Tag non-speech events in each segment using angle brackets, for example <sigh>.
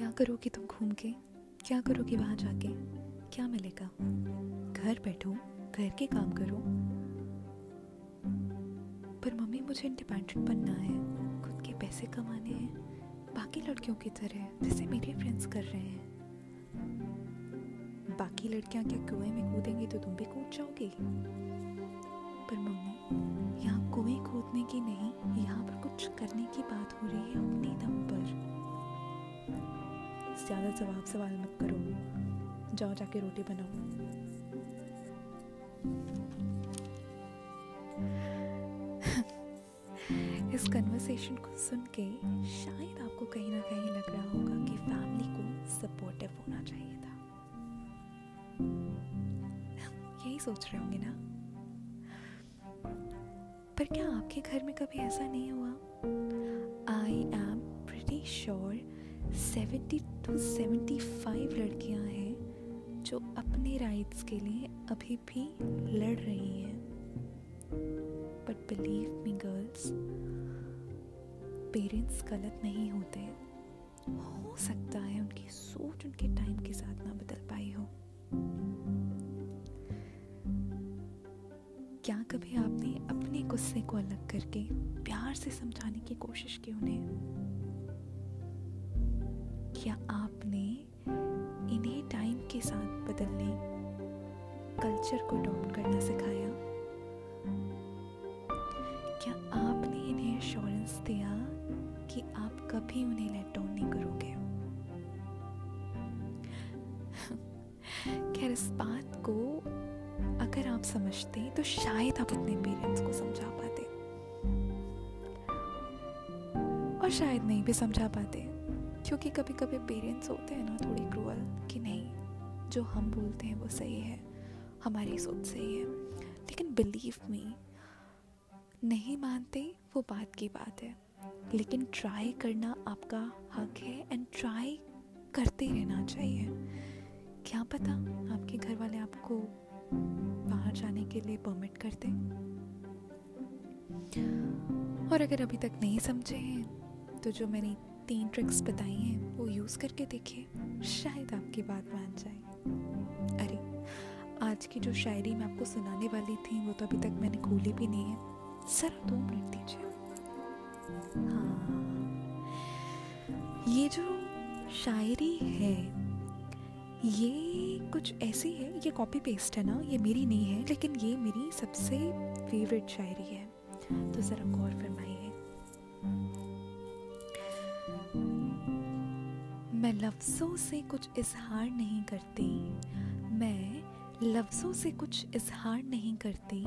क्या करोगी तुम घूम के? क्या करोगी वहाँ जाके? क्या मिलेगा? घर बैठो, घर के काम करो। पर मम्मी, मुझे इंडिपेंडेंट बनना है। खुद के पैसे कमाने हैं। बाकी लड़कियों की तरह, जैसे मेरे फ्रेंड्स कर रहे हैं। बाकी लड़कियाँ क्या कुएँ में कूदेंगी तो तुम भी कूद जाओगी? पर मम्मी, यहाँ कुएँ कूदने की नहीं, यहाँ पर कुछ करने की बात हो रही है अपने दम पर। ज़्यादा जवाब सवाल मत करो। जाओ जाके रोटी बनाओ। <laughs> इस कन्वर्सेशन को सुन के शायद आपको कहीं ना कहीं लग रहा होगा कि फैमिली को सपोर्टिव होना चाहिए था। <laughs> यही सोच रहे होंगे ना? पर क्या आपके घर में कभी ऐसा नहीं हुआ? I am pretty sure seventy to seventy five लड़कियाँ हैं जो अपने राइट्स के लिए अभी भी लड़ रही हैं। But believe me girls parents गलत नहीं होते। हो सकता है उनकी सोच उनके टाइम के साथ ना बदल पाई हो। क्या कभी आपने अपने गुस्से को अलग करके प्यार से समझाने की कोशिश की उन्हें? क्या आपने इन्हें टाइम के साथ बदलने कल्चर को अडॉप्ट करना सिखाया? क्या आपने इन्हें एश्योरेंस दिया कि आप कभी उन्हें लेट डाउन नहीं करोगे? <laughs> खैर, इस बात को अगर आप समझते तो शायद आप अपने पेरेंट्स को समझा पाते। और शायद नहीं भी समझा पाते। क्योंकि कभी कभी पेरेंट्स होते हैं ना थोड़ी क्रूअल कि नहीं, जो हम बोलते हैं वो सही है, हमारी सोच सही है। लेकिन बिलीव मी नहीं मानते वो बात की बात है। लेकिन ट्राई करना आपका हक है एंड ट्राई करते रहना चाहिए। क्या पता आपके घर वाले आपको बाहर जाने के लिए परमिट करते? और अगर अभी तक नहीं समझे हैं तो जो मैंने तीन ट्रिक्स बताई हैं, वो यूज़ करके देखिए, शायद आपकी बात मान जाए। अरे, आज की जो शायरी मैं आपको सुनाने वाली थी, वो तो अभी तक मैंने खोली भी नहीं है। सर दो मिनट दीजिए हाँ। ये जो शायरी है, ये कुछ ऐसी है, ये कॉपी पेस्ट है ना, ये मेरी नहीं है, लेकिन ये मेरी सबसे फेवरेट शायरी है। तो ज़रा गौर फरमाइए। मैं लफ्ज़ों से कुछ इजहार नहीं करती। मैं लफ्ज़ों से कुछ इजहार नहीं करती।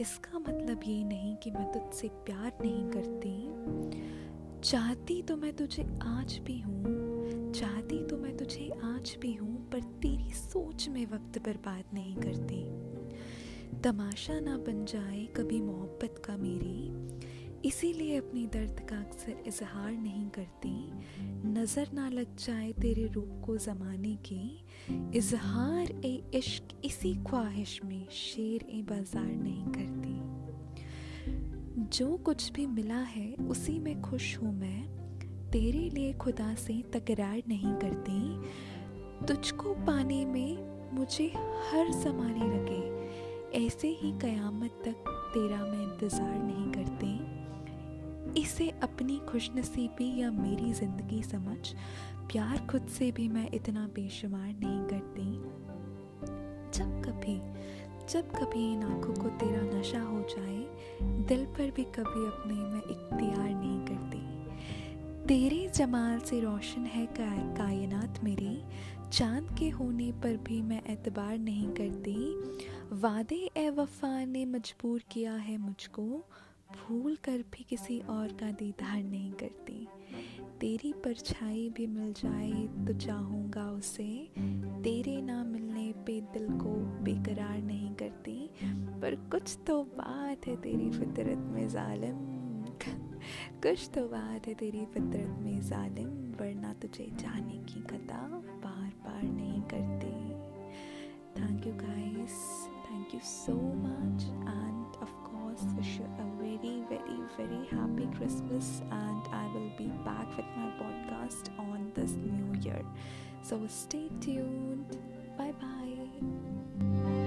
इसका मतलब ये नहीं कि मैं तुझसे प्यार नहीं करती। चाहती तो मैं तुझे आज भी हूँ। चाहती तो मैं तुझे आज भी हूँ, पर तेरी सोच में वक्त बर्बाद नहीं करती। तमाशा ना बन जाए कभी मोहब्बत का मेरी। इसीलिए अपनी दर्द का अक्सर इजहार नहीं करती। नज़र ना लग जाए तेरे रूप को ज़माने की। इजहार ए इश्क इसी ख्वाहिश में शेर ए बाज़ार नहीं करती। जो कुछ भी मिला है, उसी में खुश हूँ मैं। तेरे लिए खुदा से तकरार नहीं करती। तुझको पाने में मुझे हर जमाने लगे। ऐसे ही कयामत तक तेरा मैं इंतज़ार नहीं करती। इसे अपनी खुशनसीबी या मेरी ज़िंदगी समझ, प्यार खुद से भी मैं इतना बेशुमार नहीं करती। जब कभी जब कभी इन आँखों को तेरा नशा हो जाए, दिल पर भी कभी अपने मैं इख्तियार नहीं करती। तेरे जमाल से रोशन है कायनात मेरी, चाँद के होने पर भी मैं एतबार नहीं करती। वादे ए वफा ने मजबूर किया है मुझको भूल कर भी किसी और का दीदार नहीं करती। तेरी परछाई भी मिल जाए तो चाहूँगा उसे। तेरे ना मिलने पे दिल को बेकरार नहीं करती। पर कुछ तो बात है तेरी फितरत में जालिम। कुछ तो बात है तेरी फितरत में जालिम, वरना तुझे जाने की कदा बार बार नहीं करती। Thank you guys thank you so much very happy Christmas and I will be back with my podcast on this new year. So stay tuned. Bye bye.